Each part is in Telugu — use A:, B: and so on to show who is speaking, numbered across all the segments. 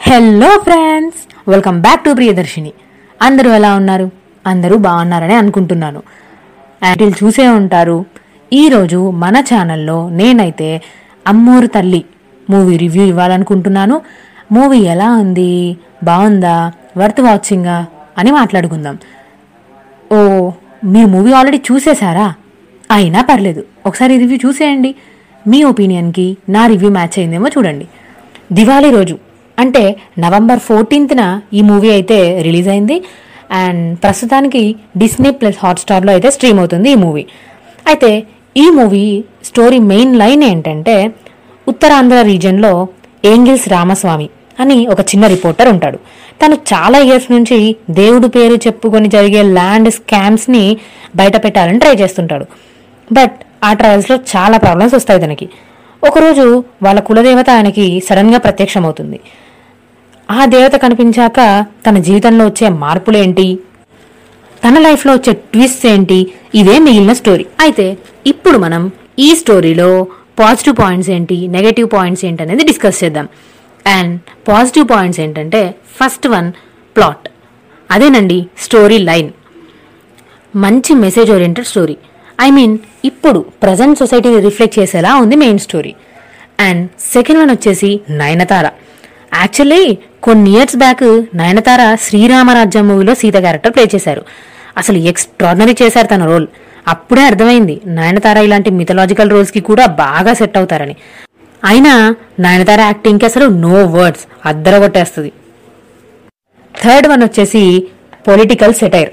A: Hello friends welcome back to Priyadarshini అందరూ ఎలా ఉన్నారు? అందరూ బాగున్నారని అనుకుంటున్నాను. యాటిల్ చూసే ఉంటారు ఈరోజు మన ఛానల్లో నేనైతే అమ్మూరు తల్లి మూవీ రివ్యూ ఇవ్వాలనుకుంటున్నాను. మూవీ ఎలా ఉంది? బాగుందా? వర్త్ వాచింగా అని మాట్లాడుకుందాం. ఓ మీరు మూవీ ఆల్రెడీ చూసేశారా? అయినా పర్లేదు. ఒకసారి రివ్యూ చూసేయండి. మీ ఒపీనియన్కి నా రివ్యూ మ్యాచ్ అయిందేమో చూడండి. దివాళీ రోజు అంటే నవంబర్ ఫోర్టీన్త్న ఈ మూవీ అయితే రిలీజ్ అయింది. అండ్ ప్రస్తుతానికి డిస్నీ ప్లస్ హాట్స్టార్లో అయితే స్ట్రీమ్ అవుతుంది ఈ మూవీ. అయితే ఈ మూవీ స్టోరీ మెయిన్ లైన్ ఏంటంటే ఉత్తరాంధ్ర రీజియన్లో ఏంగిల్స్ రామస్వామి అని ఒక చిన్న రిపోర్టర్ ఉంటాడు. తను చాలా ఇయర్స్ నుంచి దేవుడు పేరు చెప్పుకొని జరిగే ల్యాండ్ స్కామ్స్ని బయట పెట్టాలని ట్రై చేస్తుంటాడు. బట్ ఆ ట్రయల్స్లో చాలా ప్రాబ్లమ్స్ వస్తాయి తనకి. ఒకరోజు వాళ్ళ కులదేవత ఆయనకి సడన్గా ప్రత్యక్షమవుతుంది. ఆ దేవత కనిపించాక తన జీవితంలో వచ్చే మార్పులేంటి? తన లైఫ్లో వచ్చే ట్విస్ట్ ఏంటి? ఇదే మిగిలిన స్టోరీ. అయితే ఇప్పుడు మనం ఈ స్టోరీలో పాజిటివ్ పాయింట్స్ ఏంటి నెగటివ్ పాయింట్స్ ఏంటి అనేది డిస్కస్ చేద్దాం. అండ్ పాజిటివ్ పాయింట్స్ ఏంటంటే ఫస్ట్ వన్ ప్లాట్. అదేనండి స్టోరీ లైన్. మంచి message oriented story. I mean ఇప్పుడు ప్రజెంట్ సొసైటీని రిఫ్లెక్ట్ చేసేలా ఉంది main story. And second one వచ్చేసి నయనతార. యాక్చువల్లీ కొన్ని ఇయర్స్ బ్యాక్ నయనతార శ్రీరామరాజ్యం మూవీలో సీత క్యారెక్టర్ ప్లే చేశారు. అసలు ఎక్స్ట్రాడినరీ చేశారు తన రోల్ అప్పుడే అర్థమైంది నయనతార ఇలాంటి మిథలాజికల్ రోల్స్కి కూడా బాగా సెట్ అవుతారని. అయినా నయనతార యాక్టింగ్కి అసలు నో వర్డ్స్ అద్దరగొట్టేస్తుంది. థర్డ్ వన్ వచ్చేసి పొలిటికల్ సెటైర్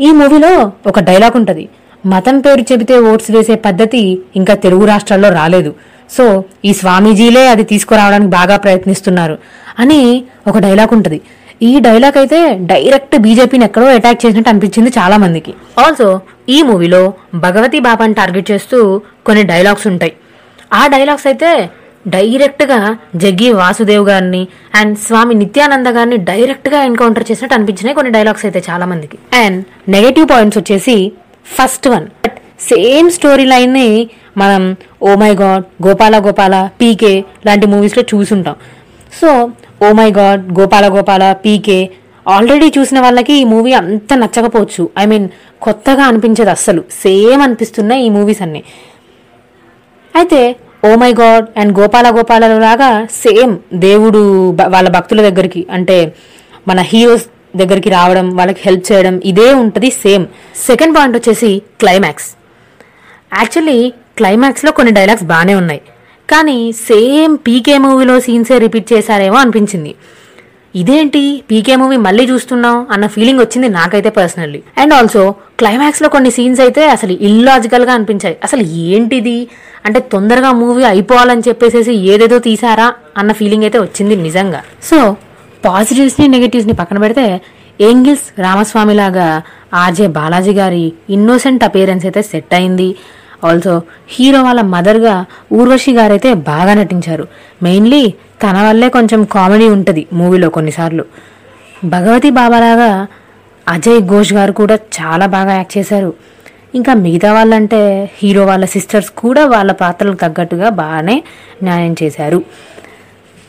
A: ఈ మూవీలో ఒక డైలాగ్ ఉంటుంది. మతం పేరు చెబితే ఓట్స్ వేసే పద్ధతి ఇంకా తెలుగు రాష్ట్రాల్లో రాలేదు. సో ఈ స్వామీజీలే అది తీసుకురావడానికి బాగా ప్రయత్నిస్తున్నారు. అని ఒక డైలాగ్ ఉంటుంది. ఈ డైలాగ్ అయితే డైరెక్ట్ బీజేపీని ఎక్కడో అటాక్ చేసినట్టు అనిపించింది చాలా మందికి. ఆల్సో ఈ మూవీలో భగవతి బాబాని టార్గెట్ చేస్తూ కొన్ని డైలాగ్స్ ఉంటాయి. ఆ డైలాగ్స్ అయితే డైరెక్ట్గా జగ్గి వాసుదేవ్ గారిని అండ్ స్వామి నిత్యానంద గారిని డైరెక్ట్గా ఎన్కౌంటర్ చేసినట్టు అనిపించినాయి కొన్ని డైలాగ్స్ అయితే చాలా మందికి. అండ్ నెగటివ్ పాయింట్స్ వచ్చేసి first one but same story లైన్ని మనం ఓ my god Gopala Gopala PK లాంటి మూవీస్లో చూసుంటాం. So oh my god Gopala Gopala PK already చూసిన వాళ్ళకి ఈ మూవీ అంత నచ్చకపోవచ్చు. ఐ మీన్ కొత్తగా అనిపించేది అస్సలు. సేమ్ అనిపిస్తున్నాయి ఈ మూవీస్ అన్ని. అయితే ఓ my god and Gopala Gopala లాగా సేమ్ దేవుడు వాళ్ళ భక్తుల దగ్గరికి అంటే మన హీరోస్ దగ్గరికి రావడం వాళ్ళకి హెల్ప్ చేయడం ఇదే ఉంటుంది సేమ్ సెకండ్ పాయింట్ వచ్చేసి క్లైమాక్స్ యాక్చువల్లీ క్లైమాక్స్లో కొన్ని డైలాగ్స్ బాగానే ఉన్నాయి. కానీ సేమ్ పీకే మూవీలో సీన్సే రిపీట్ చేశారేమో అనిపించింది. ఇదేంటి? పీకే మూవీ మళ్ళీ చూస్తున్నాం అన్న ఫీలింగ్ వచ్చింది నాకైతే పర్సనల్లీ. అండ్ ఆల్సో క్లైమాక్స్లో కొన్ని సీన్స్ అయితే అసలు ఇల్లాజికల్గా అనిపించాయి. అసలు ఏంటిది? అంటే తొందరగా మూవీ అయిపోవాలని చెప్పేసి ఏదేదో తీసారా అన్న ఫీలింగ్ అయితే వచ్చింది నిజంగా. సో పాజిటివ్స్ని ని పక్కన పెడితే ఏంగిల్స్ రామస్వామి లాగా ఆర్జే బాలాజీ గారి ఇన్నోసెంట్ అపియరెన్స్ అయితే సెట్ అయింది. ఆల్సో హీరో వాళ్ళ మదర్గా ఊర్వశి గారైతే బాగా నటించారు. మెయిన్లీ తన వల్లే కొంచెం కామెడీ ఉంటుంది మూవీలో కొన్నిసార్లు. భగవతి బాబాలాగా అజయ్ ఘోష్ గారు కూడా చాలా బాగా యాక్ట్ చేశారు. ఇంకా మిగతా వాళ్ళంటే హీరో వాళ్ళ సిస్టర్స్ కూడా వాళ్ళ పాత్రలకు తగ్గట్టుగా బాగానే న్యాయం చేశారు.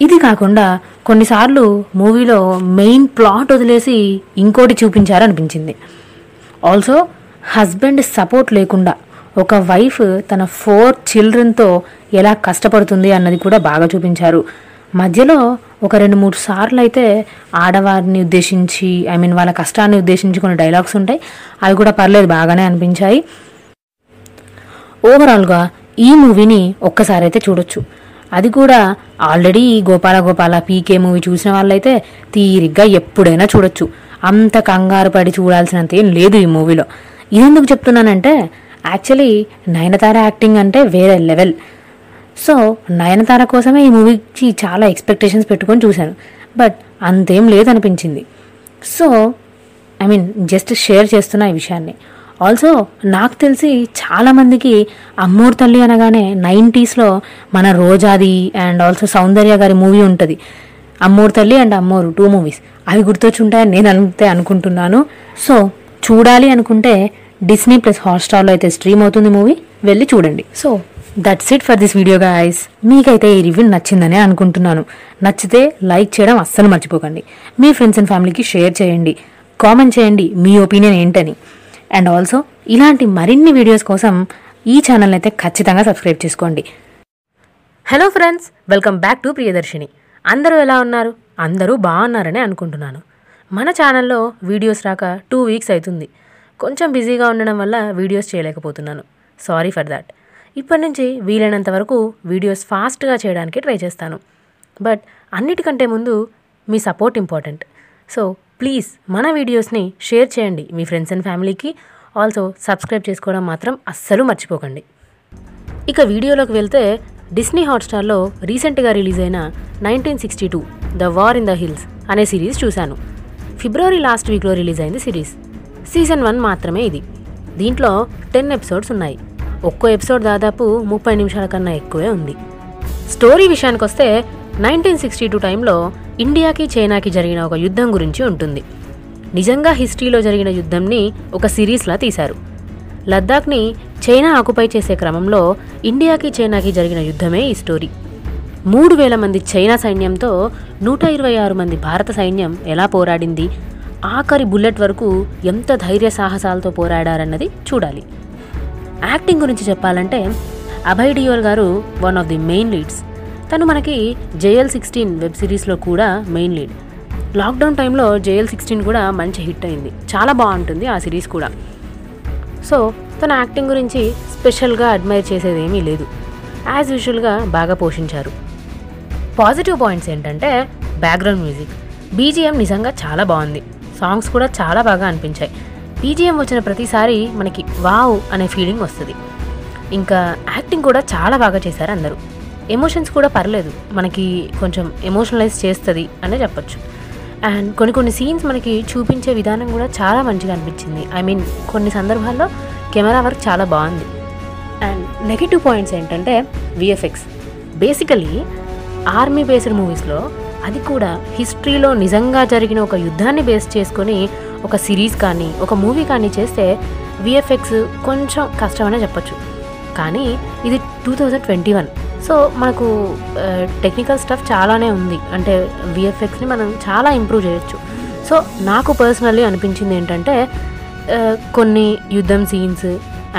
A: ఇది కాకుండా కొన్నిసార్లు మూవీలో మెయిన్ ప్లాట్ వదిలేసి ఇంకోటి చూపించారనిపించింది. ఆల్సో హస్బెండ్ సపోర్ట్ లేకుండా ఒక వైఫ్ తన ఫోర్ చిల్డ్రన్తో ఎలా కష్టపడుతుంది అన్నది కూడా బాగా చూపించారు. మధ్యలో ఒక రెండు మూడు సార్లు అయితే ఆడవారిని ఉద్దేశించి ఐ మీన్ వాళ్ళ కష్టాన్ని ఉద్దేశించి కొన్ని డైలాగ్స్ ఉంటాయి. అవి కూడా పర్లేదు బాగానే అనిపించాయి. ఓవరాల్గా ఈ మూవీని ఒక్కసారి అయితే చూడొచ్చు. అది కూడా already Gopala Gopala PK movie చూసిన వాళ్ళైతే తీరిగ్గా ఎప్పుడైనా చూడొచ్చు. అంత కంగారు పడి చూడాల్సినంత ఏం లేదు ఈ మూవీలో. ఇదెందుకు చెప్తున్నానంటే యాక్చువల్లీ నయనతార యాక్టింగ్ అంటే వేరే లెవెల్ సో నయనతార కోసమే ఈ మూవీకి చాలా ఎక్స్పెక్టేషన్స్ పెట్టుకొని చూశాను. బట్ అంతేం లేదనిపించింది. So I mean just share చేస్తున్న ఈ విషయాన్ని. ఆల్సో నాకు తెలిసి చాలామందికి అమ్మోర్ తల్లి అనగానే నైంటీస్లో మన రోజాది అండ్ ఆల్సో సౌందర్య గారి మూవీ ఉంటుంది. అమ్మోరు తల్లి అండ్ అమ్మోరు టూ మూవీస్ అవి గుర్తొచ్చుంటాయని నేను అంతే అనుకుంటున్నాను. సో చూడాలి అనుకుంటే డిస్నీ ప్లస్ హాట్స్టార్లో అయితే స్ట్రీమ్ అవుతుంది మూవీ వెళ్ళి చూడండి. So that's it for this video guys మీకైతే ఈ రివ్యూ నచ్చిందనే అనుకుంటున్నాను. నచ్చితే లైక్ చేయడం అస్సలు మర్చిపోకండి. మీ ఫ్రెండ్స్ అండ్ ఫ్యామిలీకి షేర్ చేయండి. కామెంట్ చేయండి మీ ఒపీనియన్ ఏంటని. అండ్ ఆల్సో ఇలాంటి మరిన్ని వీడియోస్ కోసం ఈ ఛానల్ అయితే ఖచ్చితంగా సబ్స్క్రైబ్ చేసుకోండి. Hello friends welcome back to Priyadarshini అందరూ ఎలా ఉన్నారు? అందరూ బాగున్నారని అనుకుంటున్నాను. మన ఛానల్లో వీడియోస్ రాక టూ వీక్స్ అవుతుంది. కొంచెం బిజీగా ఉండడం వల్ల వీడియోస్ చేయలేకపోతున్నాను. Sorry for that. ఇప్పటి నుంచి వీలైనంత వరకు వీడియోస్ ఫాస్ట్గా చేయడానికి ట్రై చేస్తాను. బట్ అన్నిటికంటే ముందు మీ సపోర్ట్ ఇంపార్టెంట్. సో ప్లీజ్ మన వీడియోస్ని షేర్ చేయండి మీ ఫ్రెండ్స్ అండ్ ఫ్యామిలీకి. ఆల్సో సబ్స్క్రైబ్ చేసుకోవడం మాత్రం అస్సలు మర్చిపోకండి. ఇక వీడియోలోకి వెళ్తే డిస్నీ హాట్స్టార్లో రీసెంట్గా రిలీజ్ అయిన nineteen sixty two the war in the hills అనే సిరీస్ చూశాను. ఫిబ్రవరి లాస్ట్ వీక్లో రిలీజ్ అయింది సిరీస్. సీజన్ వన్ మాత్రమే ఇది. దీంట్లో టెన్ ఎపిసోడ్స్ ఉన్నాయి. ఒక్కో ఎపిసోడ్ దాదాపు ముప్పై నిమిషాల కన్నా ఎక్కువే ఉంది. స్టోరీ విషయానికి వస్తే నైన్టీన్ సిక్స్టీ టూ టైంలో ఇండియాకి చైనాకి జరిగిన ఒక యుద్ధం గురించి ఉంటుంది. నిజంగా హిస్టరీలో జరిగిన యుద్ధంని ఒక సిరీస్లా తీశారు. లద్దాఖ్ని చైనా ఆకుపై చేసే క్రమంలో ఇండియాకి చైనాకి జరిగిన యుద్ధమే ఈ స్టోరీ. మూడు వేల మంది చైనా సైన్యంతో నూట ఇరవై ఆరు మంది భారత సైన్యం ఎలా పోరాడింది? ఆఖరి బుల్లెట్ వరకు ఎంత ధైర్య సాహసాలతో పోరాడారన్నది చూడాలి. యాక్టింగ్ గురించి చెప్పాలంటే అభయ్ డియోల్ గారు one of the main leads. తను మనకి జేఎల్ సిక్స్టీన్ వెబ్ సిరీస్లో కూడా మెయిన్ లీడ్. లాక్డౌన్ టైంలో జేఎల్ సిక్స్టీన్ కూడా మంచి హిట్ అయింది. చాలా బాగుంటుంది ఆ సిరీస్ కూడా. సో తన యాక్టింగ్ గురించి స్పెషల్గా అడ్మైర్ చేసేది ఏమీ లేదు. యాజ్ యూజువల్గా బాగా పోషించారు. పాజిటివ్ పాయింట్స్ ఏంటంటే బ్యాక్గ్రౌండ్ మ్యూజిక్. బీజిఎం నిజంగా చాలా బాగుంది. సాంగ్స్ కూడా చాలా బాగా అనిపించాయి. బీజిఎం వచ్చిన ప్రతిసారి మనకి వావ్ అనే ఫీలింగ్ వస్తుంది. ఇంకా యాక్టింగ్ కూడా చాలా బాగా చేశారు అందరూ. ఎమోషన్స్ కూడా పర్లేదు. మనకి కొంచెం ఎమోషనలైజ్ చేస్తుంది అనే చెప్పొచ్చు. అండ్ కొన్ని కొన్ని సీన్స్ మనకి చూపించే విధానం కూడా చాలా మంచిగా అనిపించింది. ఐ మీన్ కొన్ని సందర్భాల్లో కెమెరా వర్క్ చాలా బాగుంది. అండ్ నెగిటివ్ పాయింట్స్ ఏంటంటే విఎఫ్ఎక్స్ బేసికలీ ఆర్మీ బేస్డ్ మూవీస్లో అది కూడా హిస్టరీలో నిజంగా జరిగిన ఒక యుద్ధాన్ని బేస్ చేసుకొని ఒక సిరీస్ కానీ ఒక మూవీ కానీ చేస్తే విఎఫ్ఎక్స్ కొంచెం కష్టమనే చెప్పొచ్చు. కానీ ఇది two thousand twenty one. So మనకు టెక్నికల్ స్టఫ్ చాలానే ఉంది. అంటే విఎఫ్ఎక్స్ని మనం చాలా ఇంప్రూవ్ చేయొచ్చు. సో నాకు పర్సనల్లీ అనిపించింది ఏంటంటే కొన్ని యుద్ధం సీన్స్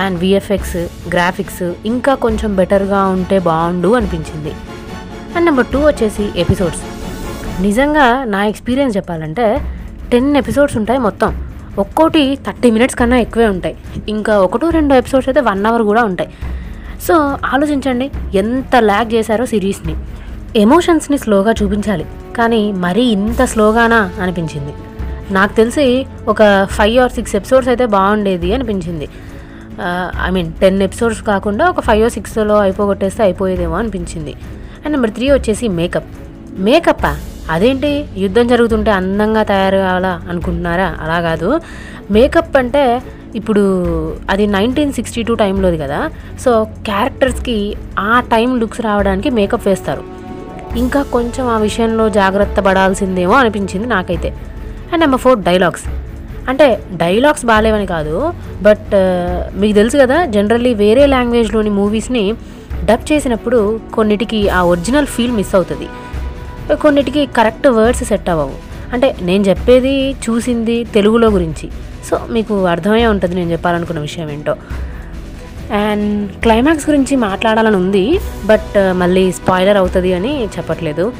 A: అండ్ విఎఫ్ఎక్స్ గ్రాఫిక్స్ ఇంకా కొంచెం బెటర్గా ఉంటే బాగుండు అనిపించింది. అండ్ నెంబర్ టూ వచ్చేసి ఎపిసోడ్స్ నిజంగా నా ఎక్స్పీరియన్స్ చెప్పాలంటే టెన్ ఎపిసోడ్స్ ఉంటాయి మొత్తం. ఒక్కోటి థర్టీ మినిట్స్ కన్నా ఎక్కువే ఉంటాయి. ఇంకా ఒకటో రెండో ఎపిసోడ్స్ అయితే వన్ అవర్ కూడా ఉంటాయి. సో ఆలోచించండి ఎంత ల్యాగ్ చేశారో సిరీస్ని. ఎమోషన్స్ని స్లోగా చూపించాలి. కానీ మరీ ఇంత స్లోగానా అనిపించింది. నాకు తెలిసి ఒక ఫైవ్ ఆర్ సిక్స్ ఎపిసోడ్స్ అయితే బాగుండేది అనిపించింది. ఐ మీన్ టెన్ ఎపిసోడ్స్ కాకుండా ఒక ఫైవ్ ఓ సిక్స్లో అయిపోగొట్టేస్తే అయిపోయేదేమో అనిపించింది. అండ్ నెంబర్ త్రీ వచ్చేసి మేకప్. మేకప్పా? అదేంటి? యుద్ధం జరుగుతుంటే అందంగా తయారు కావాలా అనుకుంటున్నారా? అలా కాదు. మేకప్ అంటే ఇప్పుడు అది నైన్టీన్ సిక్స్టీ టూ టైంలోది కదా. సో క్యారెక్టర్స్కి ఆ టైం లుక్స్ రావడానికి మేకప్ వేస్తారు. ఇంకా కొంచెం ఆ విషయంలో జాగ్రత్త పడాల్సిందేమో అనిపించింది నాకైతే. And number four dialogues. అంటే డైలాగ్స్ బాగాలేవని కాదు. బట్ మీకు తెలుసు కదా జనరల్లీ వేరే లాంగ్వేజ్లోని మూవీస్ని డబ్ చేసినప్పుడు కొన్నిటికి ఆ ఒరిజినల్ ఫీల్ మిస్ అవుతుంది. కొన్నిటికి కరెక్ట్ వర్డ్స్ సెట్ అవ్వవు. అంటే నేను చెప్పేది చూసింది తెలుగులో గురించి. సో మీకు అర్థమయ్యే ఉంటుంది నేను చెప్పాలనుకున్న విషయం ఏంటో. అండ్ క్లైమాక్స్ గురించి మాట్లాడాలని ఉంది బట్ మళ్ళీ స్పాయిలర్ అవుతుంది అని చెప్పట్లేదు.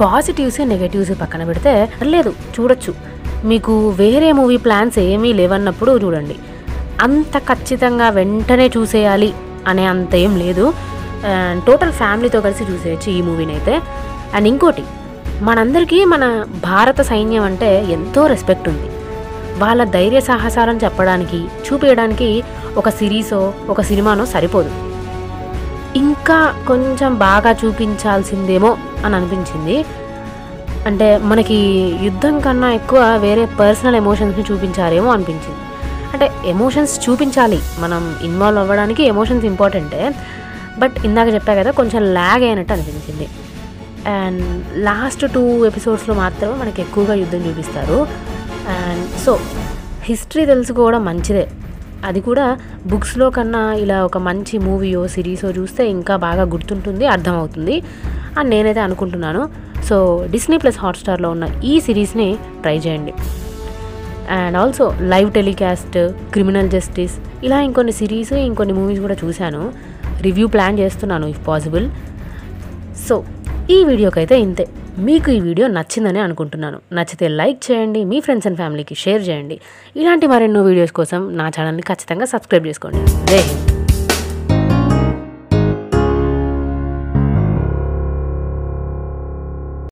A: పాజిటివ్స్ నెగటివ్స్ పక్కన పెడితే లేదు చూడొచ్చు. మీకు వేరే మూవీ ప్లాన్స్ ఏమీ లేవన్నప్పుడు చూడండి. అంత ఖచ్చితంగా వెంటనే చూసేయాలి అనే అంత ఏం లేదు. అండ్ టోటల్ ఫ్యామిలీతో కలిసి చూసేయచ్చు ఈ మూవీని అయితే. అండ్ ఇంకోటి మనందరికీ మన భారత సైన్యం అంటే ఎంతో రెస్పెక్ట్ ఉంది. వాళ్ళ ధైర్య సాహసాలను చెప్పడానికి చూపించడానికి ఒక సిరీసో ఒక సినిమానో సరిపోదు. ఇంకా కొంచెం బాగా చూపించాల్సిందేమో అని అనిపించింది. అంటే మనకి యుద్ధం కన్నా ఎక్కువ వేరే పర్సనల్ ఎమోషన్స్ని చూపించారేమో అనిపించింది. అంటే ఎమోషన్స్ చూపించాలి. మనం ఇన్వాల్వ్ అవ్వడానికి ఎమోషన్స్ ఇంపార్టెంటే. బట్ ఇందాక చెప్పా కదా కొంచెం ల్యాగ్ అయినట్టు అనిపించింది. అండ్ లాస్ట్ టూ ఎపిసోడ్స్లో మాత్రమే మనకి ఎక్కువగా యుద్ధం చూపిస్తారు. అండ్ సో హిస్టరీ తెలుసుకోవడం మంచిదే. అది కూడా బుక్స్లో కన్నా ఇలా ఒక మంచి మూవీయో సిరీసో చూస్తే ఇంకా బాగా గుర్తుంటుంది అర్థమవుతుంది. అని నేనైతే అనుకుంటున్నాను. సో డిస్నీ ప్లస్ హాట్స్టార్లో ఉన్న ఈ సిరీస్ని ట్రై చేయండి. And also live telecast criminal justice ఇలా ఇంకొన్ని సిరీస్ ఇంకొన్ని మూవీస్ కూడా చూశాను. రివ్యూ ప్లాన్ చేస్తున్నాను ఇఫ్ పాసిబుల్ సో ఈ వీడియోకైతే ఇంతే. మీకు ఈ వీడియో నచ్చిందని అనుకుంటున్నాను. నచ్చితే లైక్ చేయండి మీ ఫ్రెండ్స్ అండ్ ఫ్యామిలీకి షేర్ చేయండి. ఇలాంటి మరెన్నో వీడియోస్ కోసం నా ఛానల్ని ఖచ్చితంగా సబ్స్క్రైబ్ చేసుకోండి. జై హింద్.